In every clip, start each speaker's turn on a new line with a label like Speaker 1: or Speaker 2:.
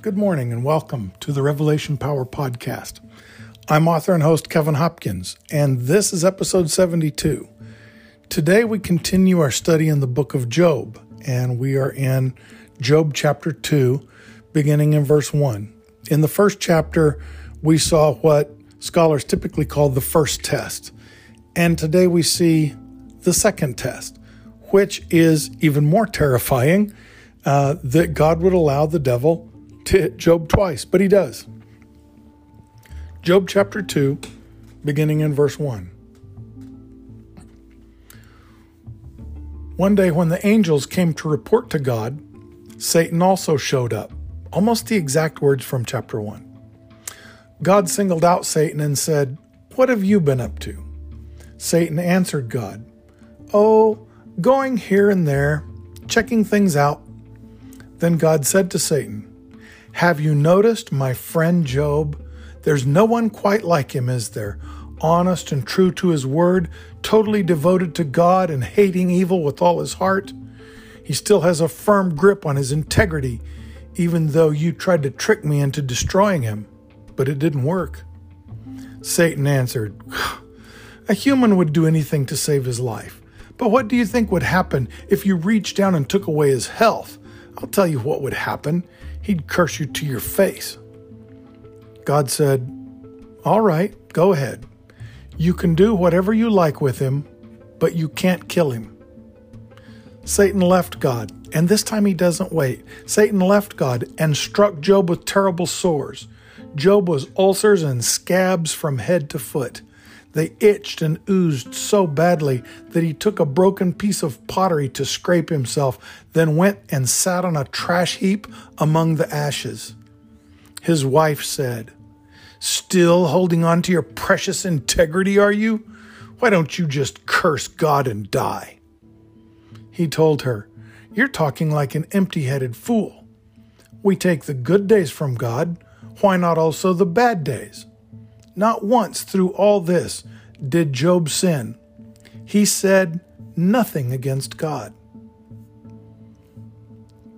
Speaker 1: Good morning and welcome to the Revelation Power Podcast. I'm author and host Kevin Hopkins, and this is episode 72. Today we continue our study in the book of Job, and we are in Job chapter 2, beginning in verse 1. In the first chapter, we saw what scholars typically call the first test, and today we see the second test, which is even more terrifying uh, that God would allow the devil to hit Job twice, but he does. Job chapter 2, beginning in verse 1. One day, when the angels came to report to God, Satan also showed up. Almost the exact words from chapter 1. God singled out Satan and said, What have you been up to? Satan answered God, Oh, going here and there, checking things out. Then God said to Satan, have you noticed my friend Job? There's no one quite like him, is there? Honest and true to his word, totally devoted to God and hating evil with all his heart. He still has a firm grip on his integrity, even though you tried to trick me into destroying him. But it didn't work. Satan answered, A human would do anything to save his life. But what do you think would happen if you reached down and took away his health? I'll tell you what would happen he'd curse you to your face. God said, All right, go ahead. You can do whatever you like with him, but you can't kill him. Satan left God, and this time he doesn't wait. Satan left God and struck Job with terrible sores. Job was ulcers and scabs from head to foot. They itched and oozed so badly that he took a broken piece of pottery to scrape himself, then went and sat on a trash heap among the ashes. His wife said, Still holding on to your precious integrity, are you? Why don't you just curse God and die? He told her, You're talking like an empty headed fool. We take the good days from God. Why not also the bad days? Not once through all this did Job sin. He said nothing against God.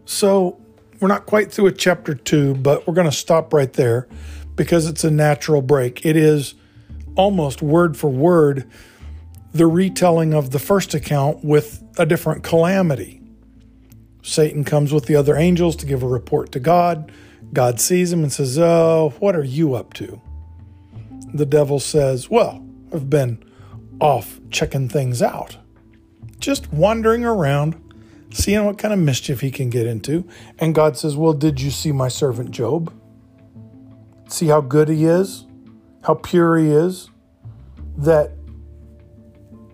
Speaker 1: So we're not quite through with chapter two, but we're going to stop right there because it's a natural break. It is almost word for word the retelling of the first account with a different calamity. Satan comes with the other angels to give a report to God. God sees him and says, Oh, what are you up to? The devil says, Well, I've been off checking things out, just wandering around, seeing what kind of mischief he can get into. And God says, Well, did you see my servant Job? See how good he is, how pure he is, that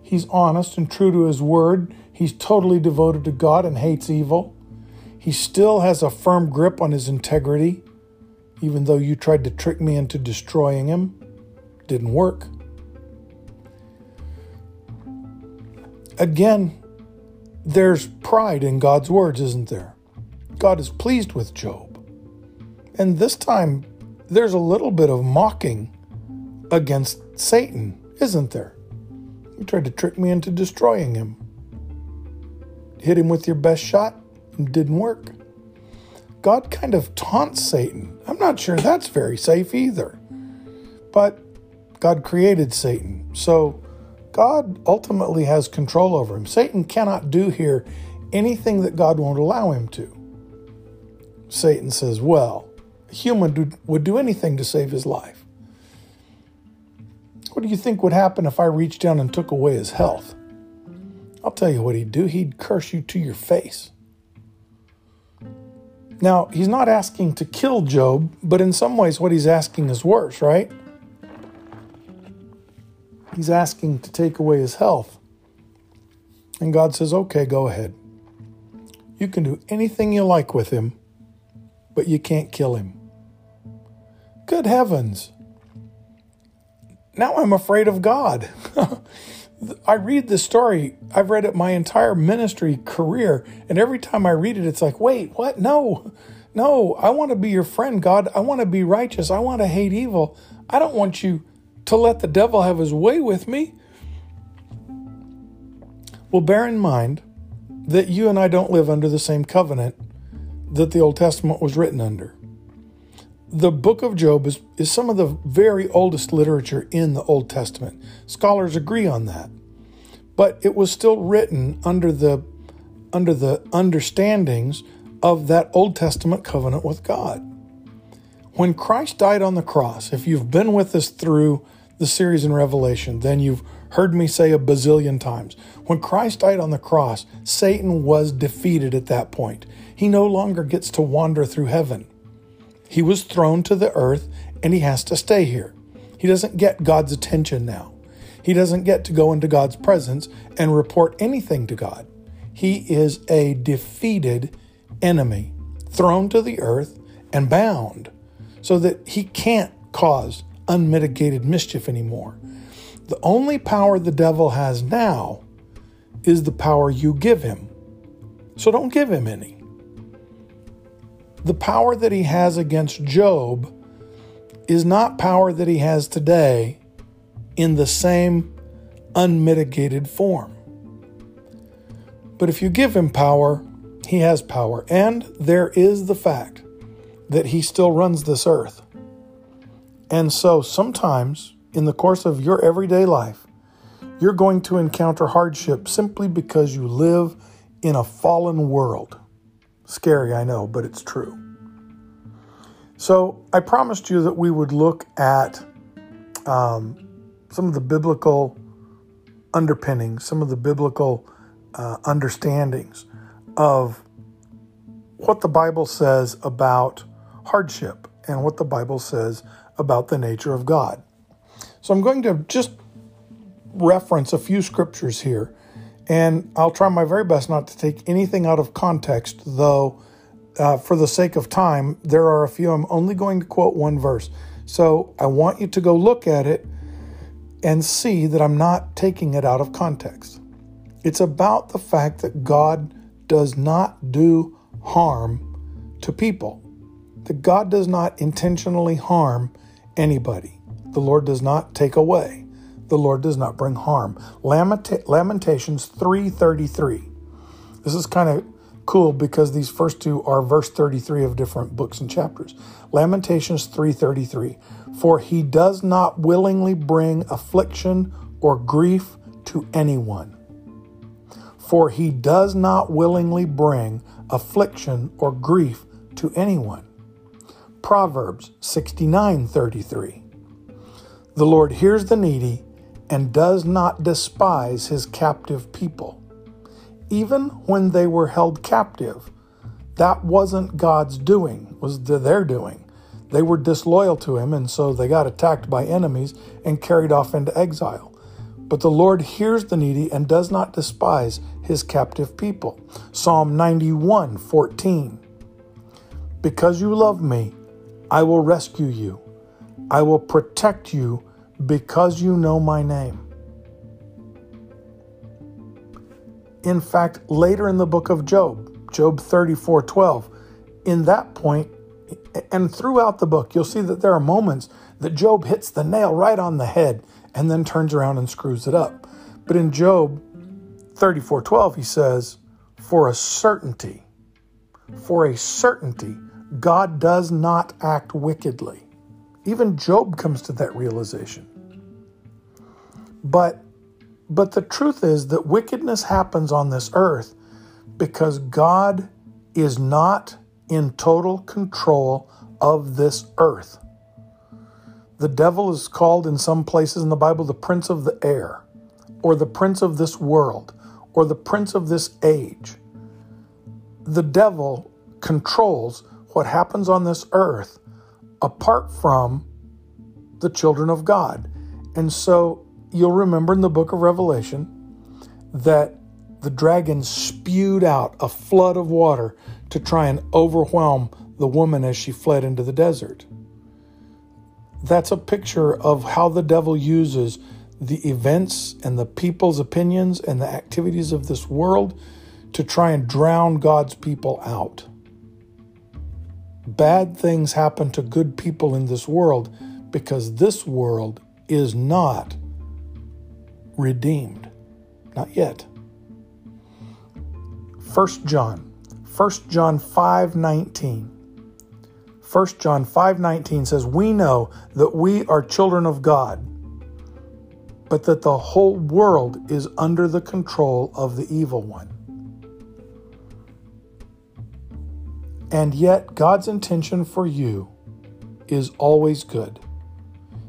Speaker 1: he's honest and true to his word. He's totally devoted to God and hates evil. He still has a firm grip on his integrity, even though you tried to trick me into destroying him didn't work. Again, there's pride in God's words, isn't there? God is pleased with Job. And this time, there's a little bit of mocking against Satan, isn't there? You tried to trick me into destroying him. Hit him with your best shot, and didn't work. God kind of taunts Satan. I'm not sure that's very safe either. But God created Satan. So God ultimately has control over him. Satan cannot do here anything that God won't allow him to. Satan says, Well, a human would do anything to save his life. What do you think would happen if I reached down and took away his health? I'll tell you what he'd do. He'd curse you to your face. Now, he's not asking to kill Job, but in some ways, what he's asking is worse, right? He's asking to take away his health. And God says, okay, go ahead. You can do anything you like with him, but you can't kill him. Good heavens. Now I'm afraid of God. I read this story, I've read it my entire ministry career, and every time I read it, it's like, wait, what? No, no, I want to be your friend, God. I want to be righteous. I want to hate evil. I don't want you to let the devil have his way with me? Well, bear in mind that you and I don't live under the same covenant that the Old Testament was written under. the book of Job is, is some of the very oldest literature in the Old Testament. Scholars agree on that. But it was still written under the under the understandings of that Old Testament covenant with God. When Christ died on the cross, if you've been with us through the series in Revelation, then you've heard me say a bazillion times. When Christ died on the cross, Satan was defeated at that point. He no longer gets to wander through heaven. He was thrown to the earth and he has to stay here. He doesn't get God's attention now. He doesn't get to go into God's presence and report anything to God. He is a defeated enemy, thrown to the earth and bound so that he can't cause unmitigated mischief anymore. The only power the devil has now is the power you give him. So don't give him any the power that he has against Job is not power that he has today in the same unmitigated form. But if you give him power, he has power. And there is the fact that he still runs this earth. And so sometimes in the course of your everyday life, you're going to encounter hardship simply because you live in a fallen world. Scary, I know, but it's true. So I promised you that we would look at um, some of the biblical underpinnings, some of the biblical uh, understandings of what the Bible says about hardship and what the Bible says about the nature of God. So I'm going to just reference a few scriptures here and I'll try my very best not to take anything out of context, though, uh, for the sake of time, there are a few. I'm only going to quote one verse. So I want you to go look at it and see that I'm not taking it out of context. It's about the fact that God does not do harm to people, that God does not intentionally harm anybody. The Lord does not take away the Lord does not bring harm. Lamentations 3:33. This is kind of cool because these first two are verse 33 of different books and chapters. Lamentations 3:33. For he does not willingly bring affliction or grief to anyone. For he does not willingly bring affliction or grief to anyone. Proverbs 69:33. The Lord hears the needy and does not despise his captive people. Even when they were held captive, that wasn't God's doing, was their doing. They were disloyal to him, and so they got attacked by enemies and carried off into exile. But the Lord hears the needy and does not despise his captive people. Psalm 91 14. Because you love me, I will rescue you. I will protect you because you know my name. In fact, later in the book of Job, Job 34 12, in that point, and throughout the book, you'll see that there are moments that Job hits the nail right on the head and then turns around and screws it up. But in Job 34 12, he says, For a certainty, for a certainty, God does not act wickedly. Even Job comes to that realization. But but the truth is that wickedness happens on this earth because God is not in total control of this earth. The devil is called in some places in the Bible the prince of the air, or the prince of this world, or the prince of this age. The devil controls what happens on this earth apart from the children of God. And so you'll remember in the book of Revelation that the dragon spewed out a flood of water to try and overwhelm the woman as she fled into the desert. That's a picture of how the devil uses the events and the people's opinions and the activities of this world to try and drown God's people out. Bad things happen to good people in this world because this world is not redeemed. Not yet. 1 John. 1 John 5:19. 1 John 5:19 says, "We know that we are children of God, but that the whole world is under the control of the evil one." And yet God's intention for you is always good.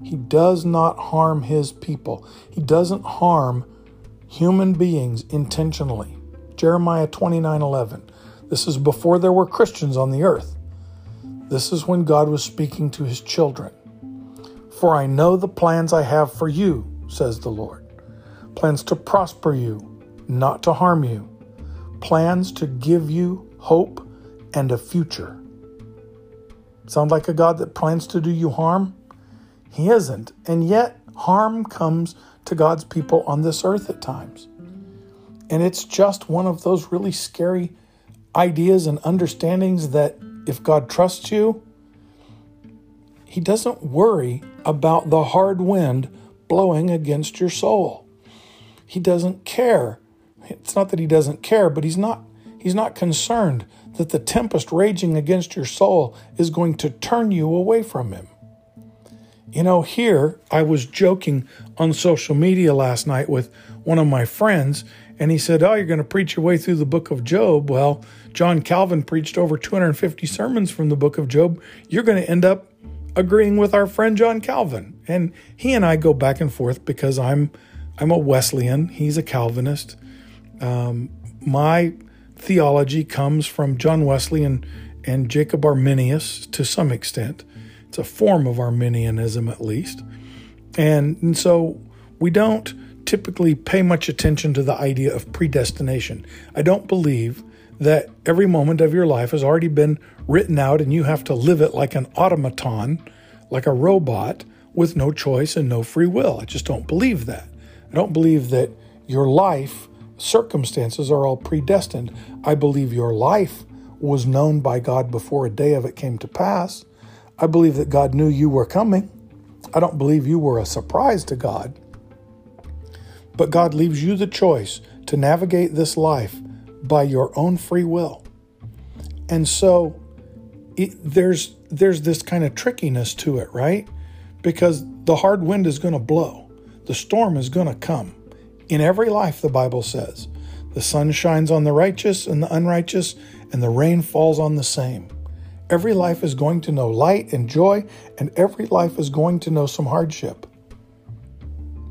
Speaker 1: He does not harm his people. He doesn't harm human beings intentionally. Jeremiah 29:11. This is before there were Christians on the earth. This is when God was speaking to his children. For I know the plans I have for you, says the Lord. Plans to prosper you, not to harm you. Plans to give you hope and a future. Sound like a God that plans to do you harm? He isn't. And yet, harm comes to God's people on this earth at times. And it's just one of those really scary ideas and understandings that if God trusts you, He doesn't worry about the hard wind blowing against your soul. He doesn't care. It's not that He doesn't care, but He's not He's not concerned that the tempest raging against your soul is going to turn you away from Him. You know, here I was joking on social media last night with one of my friends, and he said, Oh, you're going to preach your way through the book of Job. Well, John Calvin preached over 250 sermons from the book of Job. You're going to end up agreeing with our friend John Calvin. And he and I go back and forth because I'm I'm a Wesleyan, he's a Calvinist. Um, my theology comes from John Wesley and, and Jacob Arminius to some extent. It's a form of Arminianism, at least. And, and so we don't typically pay much attention to the idea of predestination. I don't believe that every moment of your life has already been written out and you have to live it like an automaton, like a robot, with no choice and no free will. I just don't believe that. I don't believe that your life circumstances are all predestined. I believe your life was known by God before a day of it came to pass. I believe that God knew you were coming. I don't believe you were a surprise to God. But God leaves you the choice to navigate this life by your own free will. And so it, there's there's this kind of trickiness to it, right? Because the hard wind is going to blow. The storm is going to come. In every life the Bible says, the sun shines on the righteous and the unrighteous and the rain falls on the same. Every life is going to know light and joy, and every life is going to know some hardship.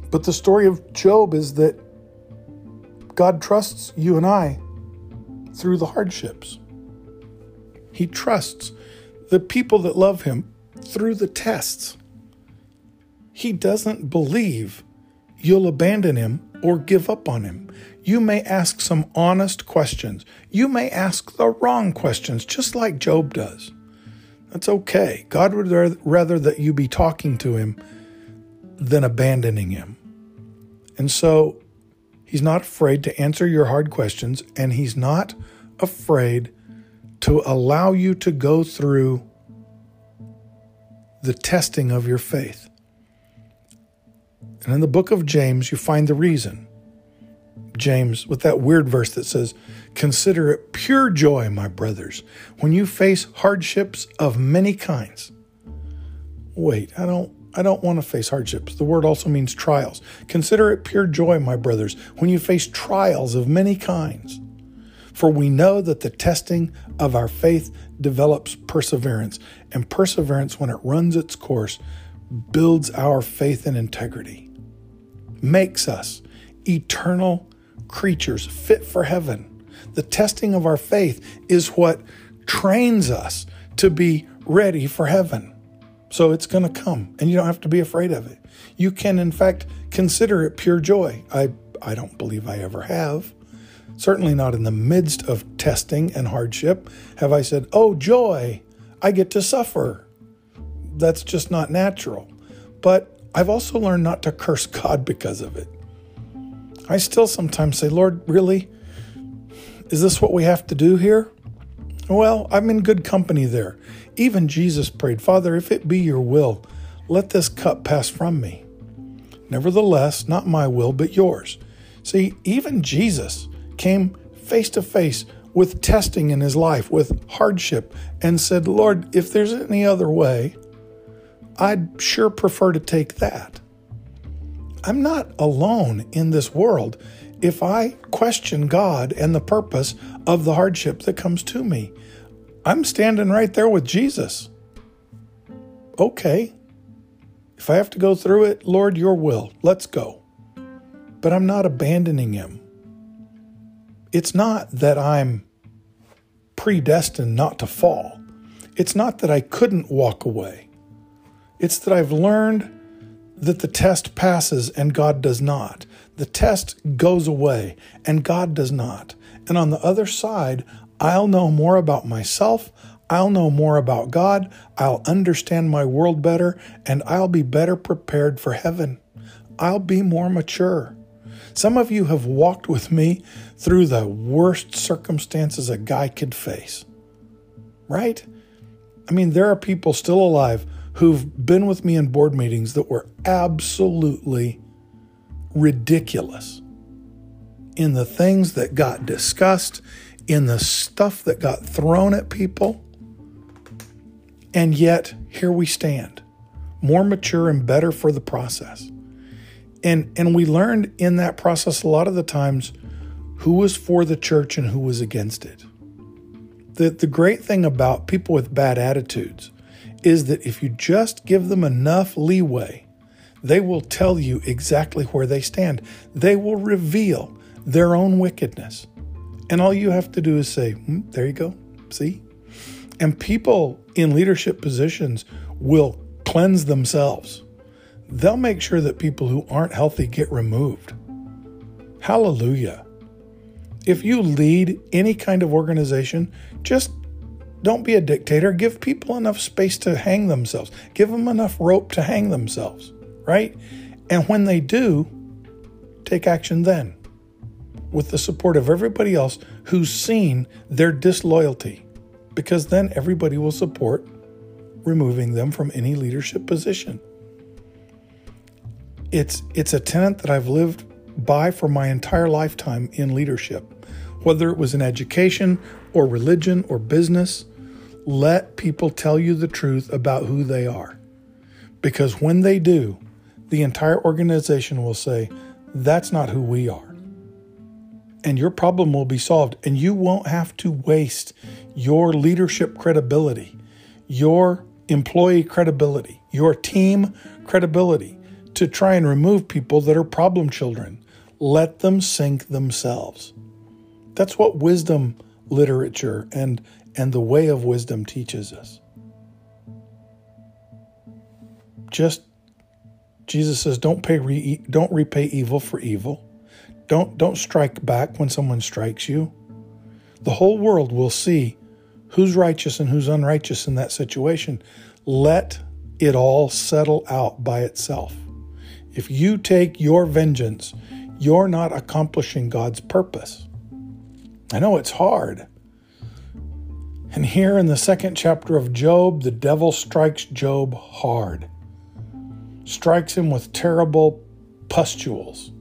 Speaker 1: But the story of Job is that God trusts you and I through the hardships. He trusts the people that love him through the tests. He doesn't believe you'll abandon him or give up on him. You may ask some honest questions. You may ask the wrong questions, just like Job does. That's okay. God would rather that you be talking to him than abandoning him. And so he's not afraid to answer your hard questions, and he's not afraid to allow you to go through the testing of your faith. And in the book of James, you find the reason. James with that weird verse that says, Consider it pure joy, my brothers, when you face hardships of many kinds. Wait, I don't I don't want to face hardships. The word also means trials. Consider it pure joy, my brothers, when you face trials of many kinds. For we know that the testing of our faith develops perseverance, and perseverance, when it runs its course, builds our faith and integrity, makes us eternal creatures fit for heaven. The testing of our faith is what trains us to be ready for heaven. So it's going to come, and you don't have to be afraid of it. You can, in fact, consider it pure joy. I, I don't believe I ever have. Certainly not in the midst of testing and hardship have I said, Oh, joy, I get to suffer. That's just not natural. But I've also learned not to curse God because of it. I still sometimes say, Lord, really? Is this what we have to do here? Well, I'm in good company there. Even Jesus prayed, Father, if it be your will, let this cup pass from me. Nevertheless, not my will, but yours. See, even Jesus came face to face with testing in his life, with hardship, and said, Lord, if there's any other way, I'd sure prefer to take that. I'm not alone in this world if I question God and the purpose of the hardship that comes to me. I'm standing right there with Jesus. Okay. If I have to go through it, Lord, your will, let's go. But I'm not abandoning him. It's not that I'm predestined not to fall. It's not that I couldn't walk away. It's that I've learned that the test passes and God does not. The test goes away and God does not. And on the other side, I'll know more about myself. I'll know more about God. I'll understand my world better and I'll be better prepared for heaven. I'll be more mature. Some of you have walked with me through the worst circumstances a guy could face. Right? I mean, there are people still alive who've been with me in board meetings that were absolutely ridiculous in the things that got discussed, in the stuff that got thrown at people. And yet, here we stand, more mature and better for the process. And, and we learned in that process a lot of the times who was for the church and who was against it. The, the great thing about people with bad attitudes is that if you just give them enough leeway, they will tell you exactly where they stand. They will reveal their own wickedness. And all you have to do is say, hmm, There you go. See? And people in leadership positions will cleanse themselves. They'll make sure that people who aren't healthy get removed. Hallelujah. If you lead any kind of organization, just don't be a dictator. Give people enough space to hang themselves. Give them enough rope to hang themselves, right? And when they do, take action then with the support of everybody else who's seen their disloyalty, because then everybody will support removing them from any leadership position. It's, it's a tenet that I've lived by for my entire lifetime in leadership, whether it was in education or religion or business. Let people tell you the truth about who they are. Because when they do, the entire organization will say, That's not who we are and your problem will be solved. And you won't have to waste your leadership credibility, your employee credibility, your team credibility to try and remove people that are problem children. Let them sink themselves. That's what wisdom literature and, and the way of wisdom teaches us. Just Jesus says, don't pay re- don't repay evil for evil. Don't don't strike back when someone strikes you. The whole world will see who's righteous and who's unrighteous in that situation. Let it all settle out by itself. If you take your vengeance, you're not accomplishing God's purpose. I know it's hard. And here in the second chapter of Job, the devil strikes Job hard, strikes him with terrible pustules.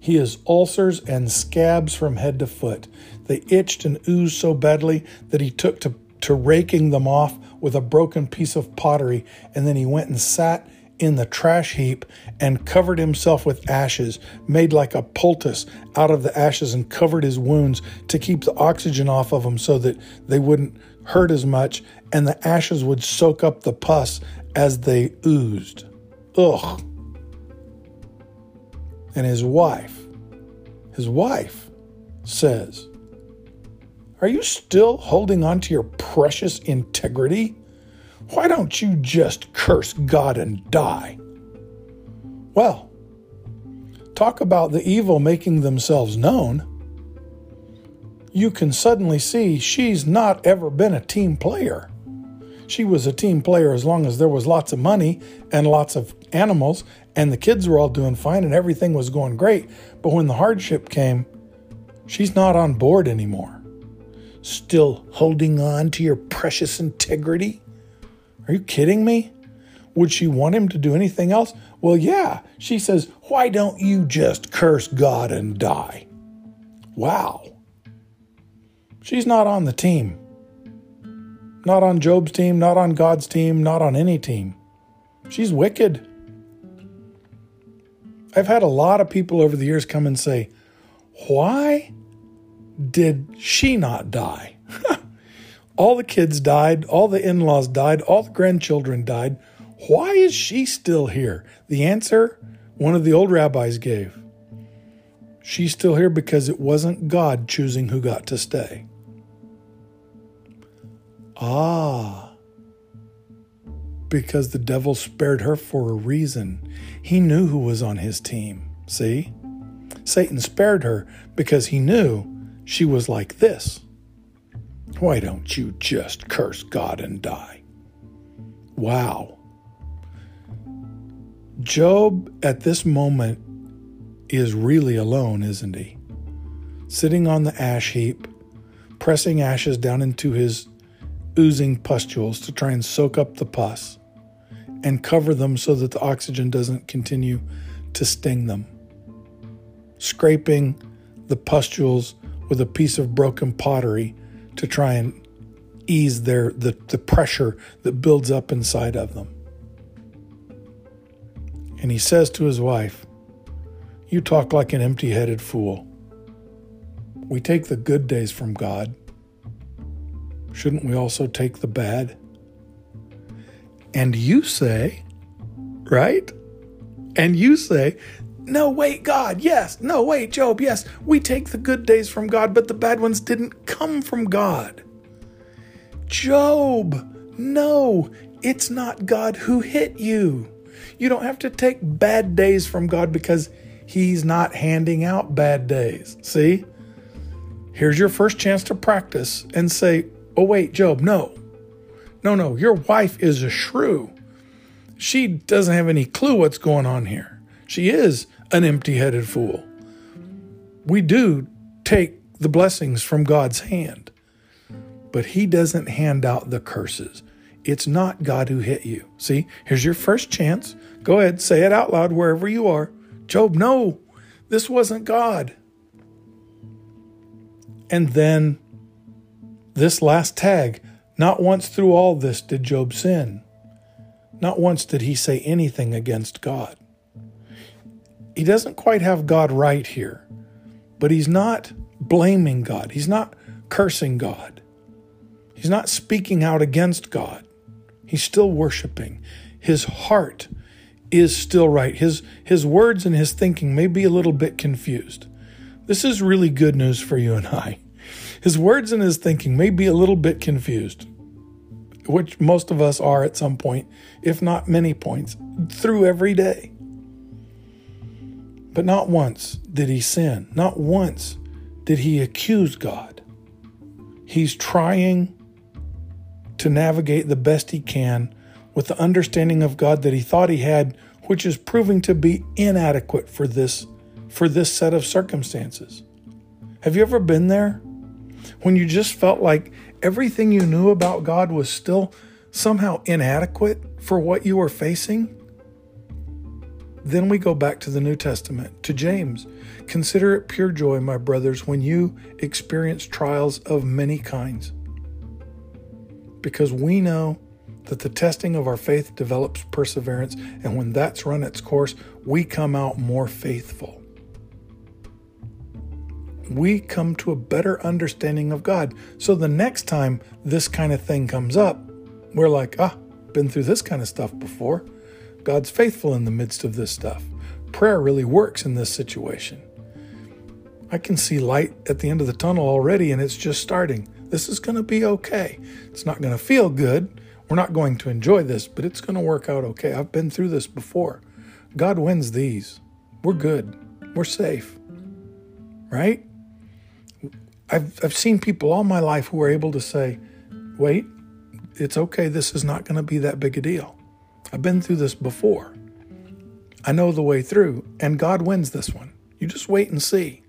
Speaker 1: He has ulcers and scabs from head to foot. They itched and oozed so badly that he took to, to raking them off with a broken piece of pottery, and then he went and sat in the trash heap and covered himself with ashes, made like a poultice out of the ashes, and covered his wounds to keep the oxygen off of them so that they wouldn't hurt as much, and the ashes would soak up the pus as they oozed. Ugh and his wife, his wife says, Are you still holding on to your precious integrity? Why don't you just curse God and die? Well, talk about the evil making themselves known. You can suddenly see she's not ever been a team player. She was a team player as long as there was lots of money and lots of animals and the kids were all doing fine and everything was going great. But when the hardship came, she's not on board anymore. Still holding on to your precious integrity? Are you kidding me? Would she want him to do anything else? Well, yeah. She says, Why don't you just curse God and die? Wow. She's not on the team. Not on Job's team, not on God's team, not on any team. She's wicked. I've had a lot of people over the years come and say, Why did she not die? all the kids died, all the in laws died, all the grandchildren died. Why is she still here? The answer one of the old rabbis gave She's still here because it wasn't God choosing who got to stay. Ah, because the devil spared her for a reason. He knew who was on his team. See? Satan spared her because he knew she was like this. Why don't you just curse God and die? Wow. Job at this moment is really alone, isn't he? Sitting on the ash heap, pressing ashes down into his oozing pustules to try and soak up the pus and cover them so that the oxygen doesn't continue to sting them. Scraping the pustules with a piece of broken pottery to try and ease their the, the pressure that builds up inside of them. And he says to his wife, You talk like an empty headed fool. We take the good days from God shouldn't we also take the bad? And you say, right? And you say, no, wait, God, yes. No, wait, Job, yes. We take the good days from God, but the bad ones didn't come from God. Job, no, it's not God who hit you. You don't have to take bad days from God because He's not handing out bad days. See? Here's your first chance to practice and say, Oh, wait, Job, no. No, no, your wife is a shrew. She doesn't have any clue what's going on here. She is an empty headed fool. We do take the blessings from God's hand, but He doesn't hand out the curses. It's not God who hit you. See, here's your first chance. Go ahead, say it out loud wherever you are. Job, no, this wasn't God. And then this last tag, not once through all this did Job sin. Not once did he say anything against God. He doesn't quite have God right here, but he's not blaming God. He's not cursing God. He's not speaking out against God. He's still worshiping. His heart is still right. His, his words and his thinking may be a little bit confused. This is really good news for you and I. His words and his thinking may be a little bit confused, which most of us are at some point, if not many points, through every day. But not once did he sin. Not once did he accuse God. He's trying to navigate the best he can with the understanding of God that he thought he had, which is proving to be inadequate for this for this set of circumstances. Have you ever been there? when you just felt like everything you knew about God was still somehow inadequate for what you were facing? Then we go back to the New Testament, to James. Consider it pure joy, my brothers, when you experience trials of many kinds. Because we know that the testing of our faith develops perseverance, and when that's run its course, we come out more faithful we come to a better understanding of God. So the next time this kind of thing comes up, we're like, ah, been through this kind of stuff before. God's faithful in the midst of this stuff. Prayer really works in this situation. I can see light at the end of the tunnel already, and it's just starting. This is going to be okay. It's not going to feel good. We're not going to enjoy this, but it's going to work out okay. I've been through this before. God wins these. We're good. We're safe. Right? I've, I've seen people all my life who are able to say, wait, it's okay. This is not going to be that big a deal. I've been through this before. I know the way through, and God wins this one. You just wait and see.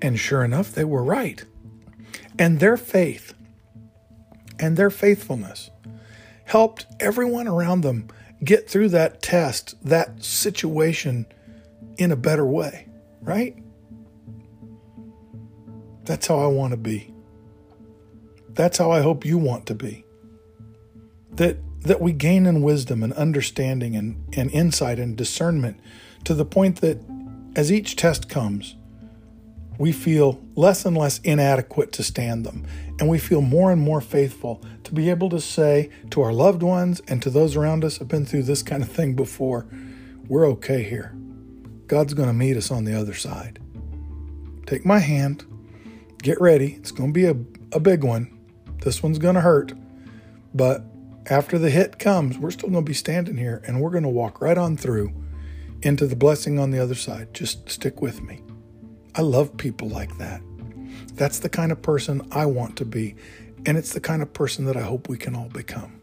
Speaker 1: And sure enough, they were right. And their faith and their faithfulness helped everyone around them get through that test, that situation in a better way, right? That's how I want to be. That's how I hope you want to be. That that we gain in wisdom and understanding and, and insight and discernment to the point that as each test comes, we feel less and less inadequate to stand them. And we feel more and more faithful to be able to say to our loved ones and to those around us I've been through this kind of thing before, we're okay here. God's going to meet us on the other side. Take my hand. Get ready. It's going to be a, a big one. This one's going to hurt. But after the hit comes, we're still going to be standing here and we're going to walk right on through into the blessing on the other side. Just stick with me. I love people like that. That's the kind of person I want to be, and it's the kind of person that I hope we can all become.